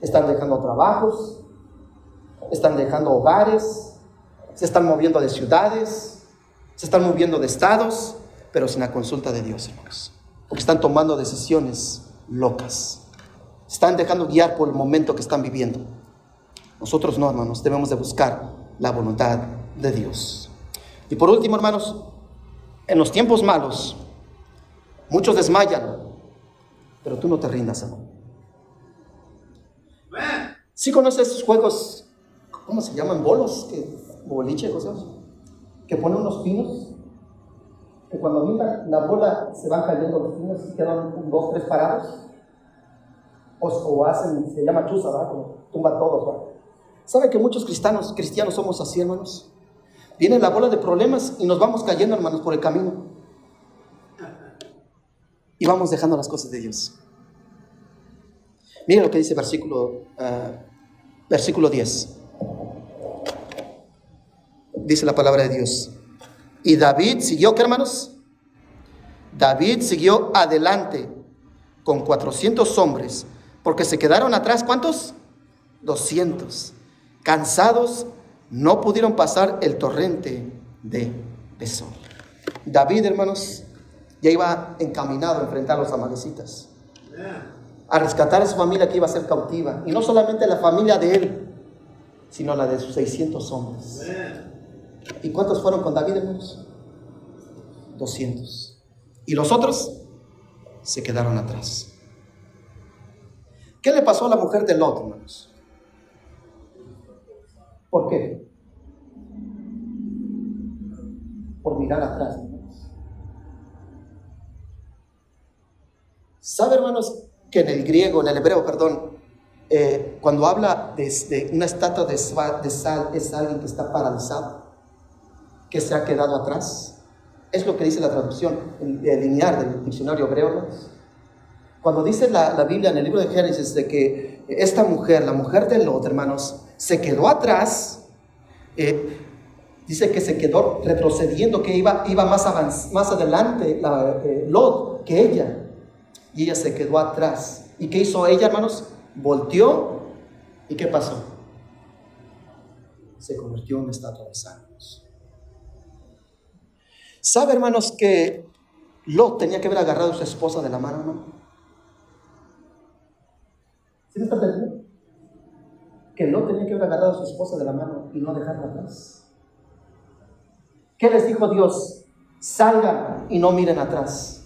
están dejando trabajos, están dejando hogares, se están moviendo de ciudades, se están moviendo de estados, pero sin la consulta de Dios, hermanos. Porque están tomando decisiones locas. Están dejando guiar por el momento que están viviendo. Nosotros no, hermanos, debemos de buscar la voluntad de Dios. Y por último, hermanos, en los tiempos malos, muchos desmayan, pero tú no te rindas, hermano. ¿Sí conoces esos juegos? ¿Cómo se llaman? ¿Bolos? ¿Qué? ¿Boliche? ¿Cosas? Que pone unos pinos, que cuando miran la bola se van cayendo los pinos y quedan dos, tres parados, o, se llama chuza, ¿verdad? tumba todos. ¿Sabe que muchos cristianos, cristianos somos así, hermanos? Viene la bola de problemas y nos vamos cayendo, hermanos, por el camino. Y vamos dejando las cosas de Dios. Mire lo que dice versículo, uh, versículo 10 dice la palabra de Dios. Y David siguió, ¿qué hermanos? David siguió adelante con 400 hombres, porque se quedaron atrás, ¿cuántos? 200. Cansados, no pudieron pasar el torrente de Besor. David, hermanos, ya iba encaminado a enfrentar a los amalecitas, a rescatar a su familia que iba a ser cautiva, y no solamente la familia de él, sino la de sus 600 hombres. ¿Y cuántos fueron con David, hermanos? 200. Y los otros se quedaron atrás. ¿Qué le pasó a la mujer de Lot, hermanos? ¿Por qué? Por mirar atrás, hermanos. ¿Sabe, hermanos, que en el griego, en el hebreo, perdón, eh, cuando habla de, una estatua de sal, es alguien que está paralizado? Que se ha quedado atrás. Es lo que dice la traducción lineal del diccionario hebreo. Cuando dice la, Biblia en el libro de Génesis de que esta mujer, la mujer de Lot, hermanos, se quedó atrás, eh, dice que se quedó retrocediendo, que iba, iba más, más adelante la, eh, Lot que ella. Y ella se quedó atrás. ¿Y qué hizo ella, hermanos? Volteó. ¿Y qué pasó? Se convirtió en estatua de sangres. ¿Sabe, hermanos, que Lot tenía que haber agarrado a su esposa de la mano, hermano? ¿Sí me está entendiendo? Que Lot tenía que haber agarrado a su esposa de la mano y no dejarla atrás. ¿Qué les dijo Dios? Salgan y no miren atrás.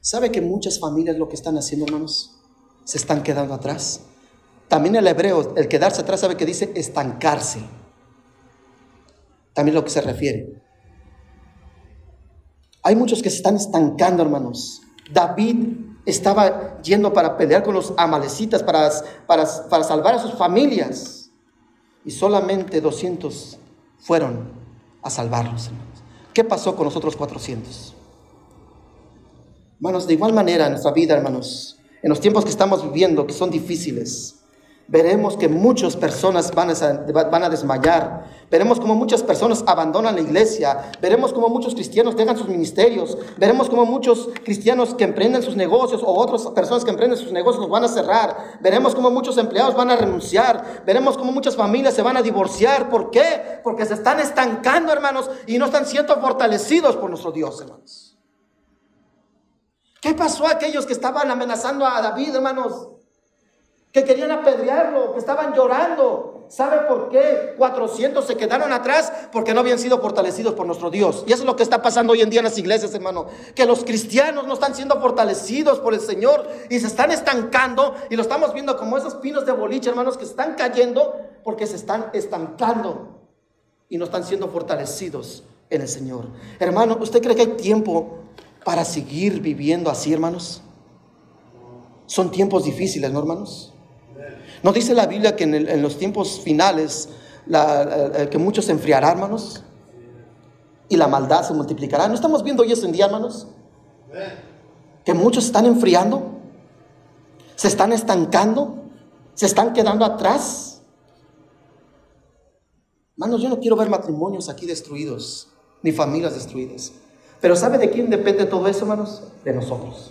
¿Sabe que muchas familias lo que están haciendo, hermanos? Se están quedando atrás. También el hebreo, el quedarse atrás, sabe que dice estancarse. También lo que se refiere. Hay muchos que se están estancando, hermanos. David estaba yendo para pelear con los amalecitas, para, para, para salvar a sus familias. Y solamente 200 fueron a salvarlos, hermanos. ¿Qué pasó con los otros 400? Hermanos, de igual manera en nuestra vida, hermanos, en los tiempos que estamos viviendo, que son difíciles, veremos que muchas personas van a, desmayar, veremos como muchas personas abandonan la iglesia, veremos como muchos cristianos dejan sus ministerios, veremos como muchos cristianos que emprenden sus negocios o otras personas que emprenden sus negocios los van a cerrar, veremos como muchos empleados van a renunciar, veremos como muchas familias se van a divorciar. ¿Por qué? Porque se están estancando, hermanos, y no están siendo fortalecidos por nuestro Dios, hermanos. ¿Qué pasó a aquellos que estaban amenazando a David, hermanos? Que querían apedrearlo, que estaban llorando. ¿Sabe por qué 400 se quedaron atrás? Porque no habían sido fortalecidos por nuestro Dios. Y eso es lo que está pasando hoy en día en las iglesias, hermano. Que los cristianos no están siendo fortalecidos por el Señor y se están estancando. Y lo estamos viendo como esos pinos de boliche, hermanos, que están cayendo porque se están estancando y no están siendo fortalecidos en el Señor. Hermano, ¿usted cree que hay tiempo para seguir viviendo así, hermanos? Son tiempos difíciles, ¿no, hermanos? ¿No dice la Biblia que en, los tiempos finales que muchos se enfriarán, hermanos? Y la maldad se multiplicará. ¿No estamos viendo hoy eso en día, hermanos? Que muchos están enfriando, se están estancando, se están quedando atrás. Hermanos, yo no quiero ver matrimonios aquí destruidos, ni familias destruidas. Pero ¿sabe de quién depende todo eso, hermanos? De nosotros.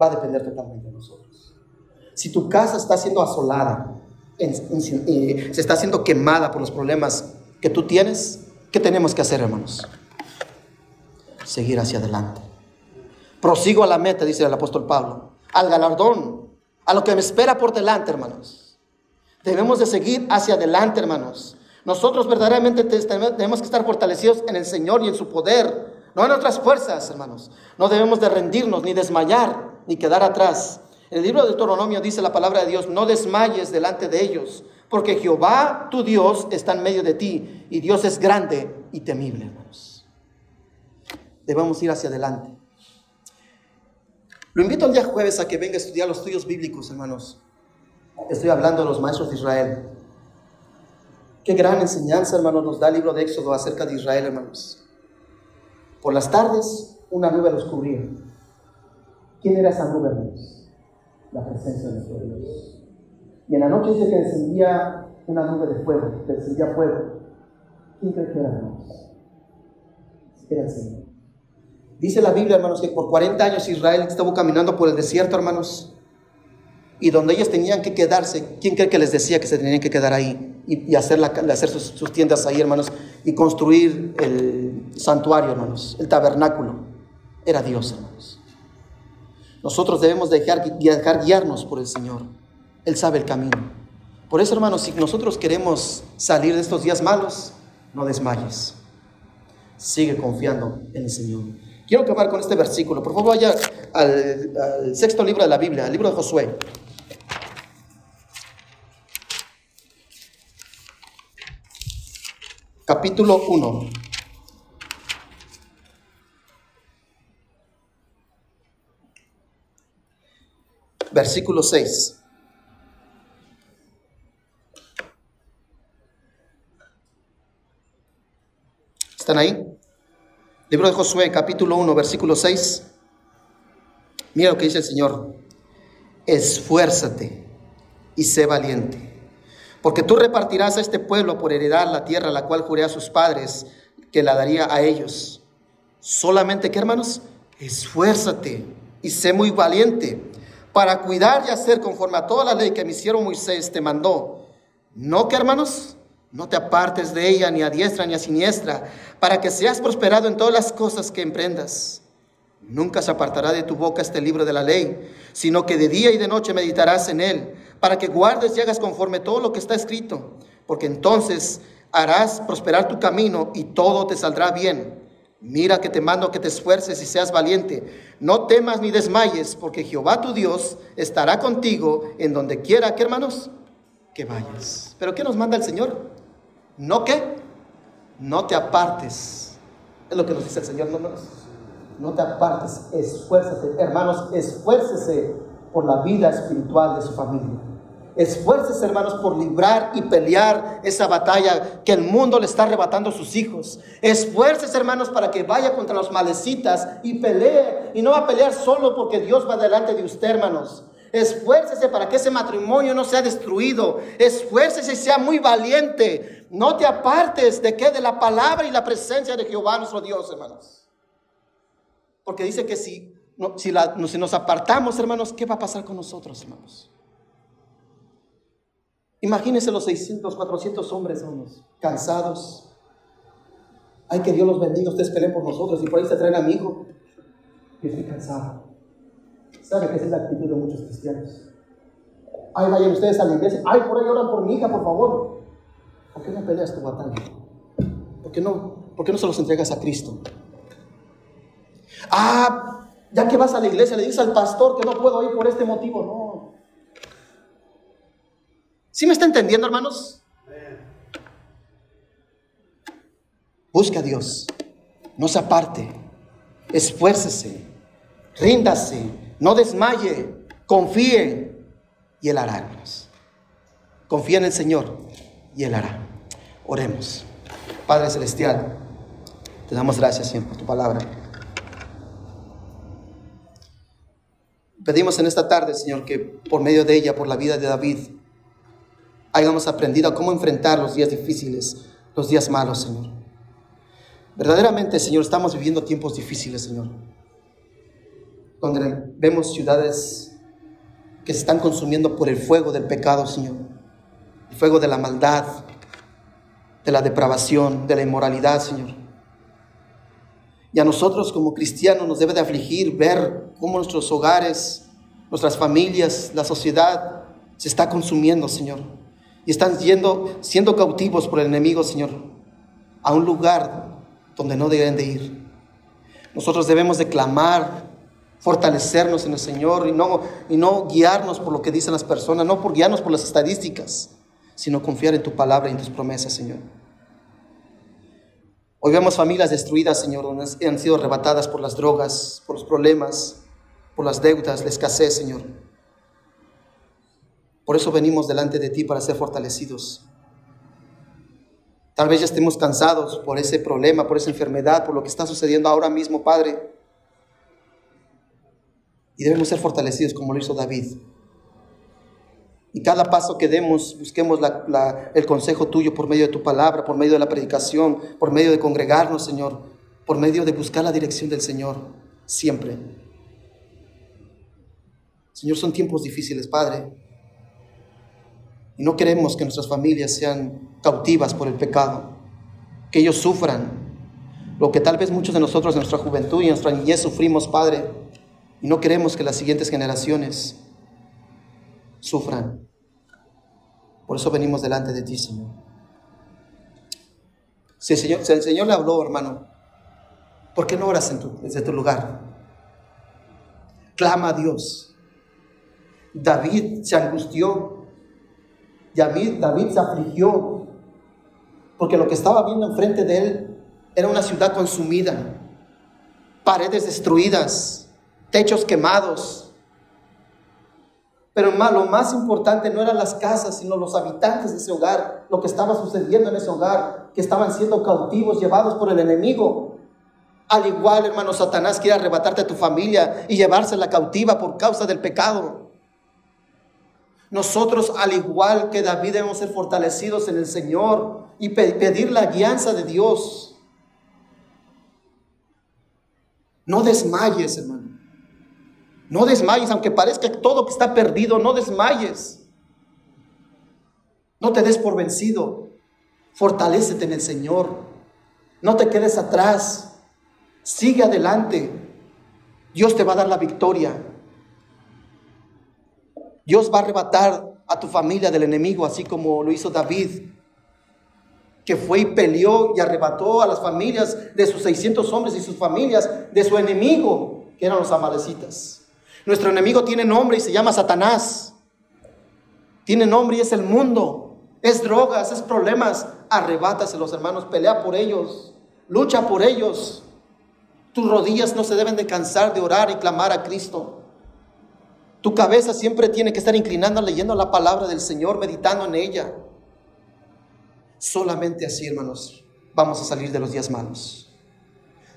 Va a depender totalmente de nosotros. Si tu casa está siendo asolada, eh, se está siendo quemada por los problemas que tú tienes, ¿qué tenemos que hacer, hermanos? Seguir hacia adelante. Prosigo a la meta, dice el apóstol Pablo, al galardón, a lo que me espera por delante, hermanos. Debemos de seguir hacia adelante, hermanos. Nosotros verdaderamente tenemos que estar fortalecidos en el Señor y en su poder, no en otras fuerzas, hermanos. No debemos de rendirnos ni desmayar ni quedar atrás. El libro de Deuteronomio dice la palabra de Dios, no desmayes delante de ellos, porque Jehová tu Dios está en medio de ti y Dios es grande y temible, hermanos. Debemos ir hacia adelante. Lo invito el día jueves a que venga a estudiar los estudios bíblicos, hermanos. Estoy hablando de los maestros de Israel. Qué gran enseñanza, hermanos, nos da el libro de Éxodo acerca de Israel, hermanos. Por las tardes, una nube los cubría. ¿Quién era esa nube, hermanos? La presencia de nuestro Dios. Y en la noche dice que descendía una nube de fuego, descendía fuego. ¿Quién cree que era, hermanos? Era el Señor. Dice la Biblia, hermanos, que por 40 años Israel estuvo caminando por el desierto, hermanos. Y donde ellos tenían que quedarse, ¿quién cree que les decía que se tenían que quedar ahí? Y, hacer, hacer sus, sus tiendas ahí, hermanos, y construir el santuario, hermanos, el tabernáculo. Era Dios, hermanos. Nosotros debemos dejar, dejar guiarnos por el Señor. Él sabe el camino. Por eso, hermanos, si nosotros queremos salir de estos días malos, no desmayes. Sigue confiando en el Señor. Quiero acabar con este versículo. Por favor, vaya al, al sexto libro de la Biblia, al libro de Josué. Capítulo 1. versículo 6. ¿Están ahí? Libro de Josué, capítulo 1, versículo 6. Mira lo que dice el Señor. Esfuérzate y sé valiente, Porque tú repartirás a este pueblo por heredar la tierra la cual juré a sus padres que la daría a ellos. Solamente que, hermanos, esfuérzate y sé muy valiente para cuidar y hacer conforme a toda la ley que mi siervo Moisés te mandó. No que, hermanos, no te apartes de ella ni a diestra ni a siniestra, para que seas prosperado en todas las cosas que emprendas. Nunca se apartará de tu boca este libro de la ley, sino que de día y de noche meditarás en él, para que guardes y hagas conforme todo lo que está escrito, porque entonces harás prosperar tu camino y todo te saldrá bien. Mira que te mando que te esfuerces y seas valiente. No temas ni desmayes, porque Jehová tu Dios estará contigo en donde quiera que, hermanos, que vayas. Pero ¿qué nos manda el Señor? No que no te apartes. Es lo que nos dice el Señor, te apartes, esfuérzate, hermanos, esfuércese por la vida espiritual de su familia. Esfuércese, hermanos, por librar y pelear esa batalla que el mundo le está arrebatando a sus hijos. Esfuércese, hermanos, para que vaya contra los malecitas y pelee. Y no va a pelear solo porque Dios va delante de usted, hermanos. Esfuércese para que ese matrimonio no sea destruido. Esfuércese y sea muy valiente. No te apartes de qué? De la palabra y la presencia de Jehová nuestro Dios, hermanos. Porque dice que si, si, nos apartamos, hermanos, ¿qué va a pasar con nosotros, hermanos? Imagínense los 600, 400 hombres, hermanos, cansados. Ay, que Dios los bendiga, ustedes peleen por nosotros y por ahí se traen a mi hijo. Yo estoy cansado. ¿Sabe que esa es la actitud de muchos cristianos? Ay, vayan ustedes a la iglesia. Ay, por ahí oran por mi hija, por favor. ¿Por qué no peleas tu batalla? ¿Por qué no, por qué no se los entregas a Cristo? Ah, ya que vas a la iglesia, le dices al pastor que no puedo ir por este motivo. No. ¿Sí me está entendiendo, hermanos? Busca a Dios. No se aparte. Esfuércese. Ríndase no desmaye, confíe y Él hará. Confía en el Señor y Él hará. Oremos. Padre Celestial, te damos gracias, Señor, por tu palabra. Pedimos en esta tarde, Señor, que por medio de ella, por la vida de David, hayamos aprendido a cómo enfrentar los días difíciles, los días malos, Señor. Verdaderamente, Señor, estamos viviendo tiempos difíciles, Señor donde vemos ciudades que se están consumiendo por el fuego del pecado, Señor. El fuego de la maldad, de la depravación, de la inmoralidad, Señor. Y a nosotros como cristianos nos debe de afligir ver cómo nuestros hogares, nuestras familias, la sociedad se está consumiendo, Señor. Y están yendo, siendo cautivos por el enemigo, Señor, a un lugar donde no deben de ir. Nosotros debemos de clamar fortalecernos en el Señor y no, y no guiarnos por lo que dicen las personas, no por guiarnos por las estadísticas, sino confiar en tu palabra y en tus promesas, Señor. Hoy vemos familias destruidas, Señor, donde han sido arrebatadas por las drogas, por los problemas, por las deudas, la escasez, Señor. Por eso venimos delante de ti para ser fortalecidos. Tal vez ya estemos cansados por ese problema, por esa enfermedad, por lo que está sucediendo ahora mismo, Padre. Y debemos ser fortalecidos como lo hizo David. Y cada paso que demos, busquemos el consejo tuyo por medio de tu palabra, por medio de la predicación, por medio de congregarnos, Señor, por medio de buscar la dirección del Señor, siempre. Señor, son tiempos difíciles, Padre. Y no queremos que nuestras familias sean cautivas por el pecado, que ellos sufran lo que tal vez muchos de nosotros en nuestra juventud y en nuestra niñez sufrimos, Padre y no queremos que las siguientes generaciones sufran. Por eso venimos delante de ti, Señor. Si el Señor, le habló, hermano, ¿por qué no oras desde tu lugar? Clama a Dios. David se angustió. David, David se afligió. Porque lo que estaba viendo enfrente de él era una ciudad consumida, paredes destruidas, techos quemados. Pero lo más importante no eran las casas, sino los habitantes de ese hogar, lo que estaba sucediendo en ese hogar, que estaban siendo cautivos, llevados por el enemigo. Al igual, hermano, Satanás quiere arrebatarte a tu familia y llevársela cautiva por causa del pecado. Nosotros, al igual que David, debemos ser fortalecidos en el Señor y pedir la guianza de Dios. No desmayes, hermano. No desmayes, aunque parezca que todo está perdido, no desmayes. No te des por vencido. Fortalécete en el Señor. No te quedes atrás. Sigue adelante. Dios te va a dar la victoria. Dios va a arrebatar a tu familia del enemigo, así como lo hizo David que fue y peleó y arrebató a las familias de sus 600 hombres y sus familias de su enemigo, que eran los amalecitas. Nuestro enemigo tiene nombre y se llama Satanás. Tiene nombre y es el mundo. Es drogas, es problemas. Arrebátaselos, hermanos. Pelea por ellos. Lucha por ellos. Tus rodillas no se deben de cansar de orar y clamar a Cristo. Tu cabeza siempre tiene que estar inclinando leyendo la palabra del Señor, meditando en ella. Solamente así, hermanos, vamos a salir de los días malos.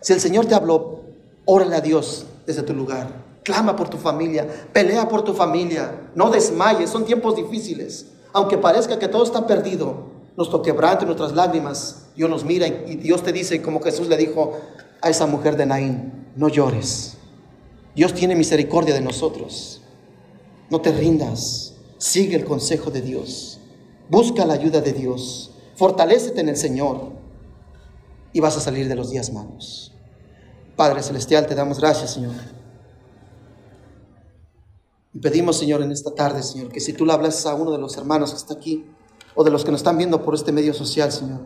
Si el Señor te habló, órale a Dios desde tu lugar. Clama por tu familia, pelea por tu familia, no desmayes, son tiempos difíciles. Aunque parezca que todo está perdido, nuestro quebranto nuestras lágrimas, Dios nos mira y Dios te dice, como Jesús le dijo a esa mujer de Naín, no llores. Dios tiene misericordia de nosotros. No te rindas, sigue el consejo de Dios, busca la ayuda de Dios. Fortalécete en el Señor y vas a salir de los días malos. Padre Celestial, te damos gracias, Señor. Y pedimos, Señor, en esta tarde, Señor, que si tú le hablas a uno de los hermanos que está aquí, o de los que nos están viendo por este medio social, Señor,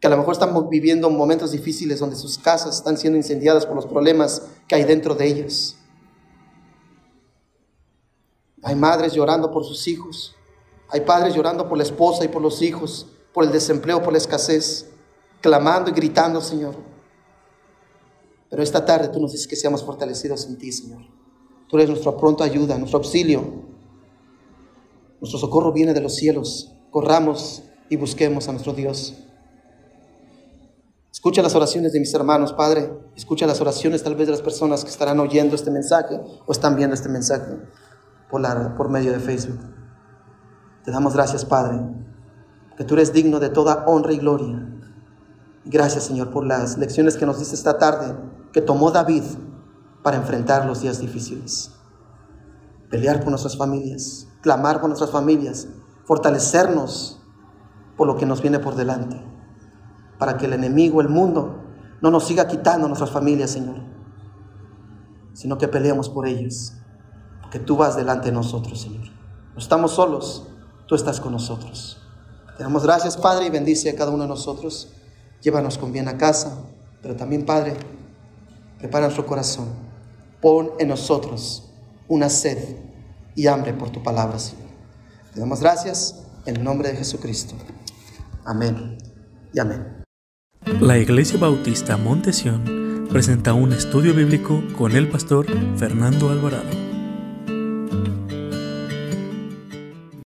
que a lo mejor están viviendo momentos difíciles donde sus casas están siendo incendiadas por los problemas que hay dentro de ellas. Hay madres llorando por sus hijos, hay padres llorando por la esposa y por los hijos, por el desempleo, por la escasez, clamando y gritando, Señor. Pero esta tarde tú nos dices que seamos fortalecidos en ti, Señor. Tú eres nuestra pronta ayuda, nuestro auxilio. Nuestro socorro viene de los cielos. Corramos y busquemos a nuestro Dios. Escucha las oraciones de mis hermanos, Padre. Escucha las oraciones tal vez de las personas que estarán oyendo este mensaje o están viendo este mensaje por, por medio de Facebook. Te damos gracias, Padre, que tú eres digno de toda honra y gloria. Gracias, Señor, por las lecciones que nos diste esta tarde, que tomó David para enfrentar los días difíciles. Pelear por nuestras familias, clamar por nuestras familias, fortalecernos por lo que nos viene por delante, para que el enemigo, el mundo, no nos siga quitando nuestras familias, Señor, sino que peleemos por ellos, porque tú vas delante de nosotros, Señor. No estamos solos, tú estás con nosotros. Te damos gracias, Padre, y bendice a cada uno de nosotros. Llévanos con bien a casa, pero también, Padre, prepara nuestro corazón. Pon en nosotros una sed y hambre por tu palabra, Señor. Te damos gracias en el nombre de Jesucristo. Amén y amén. La Iglesia Bautista Montesión presenta un estudio bíblico con el pastor Fernando Alvarado.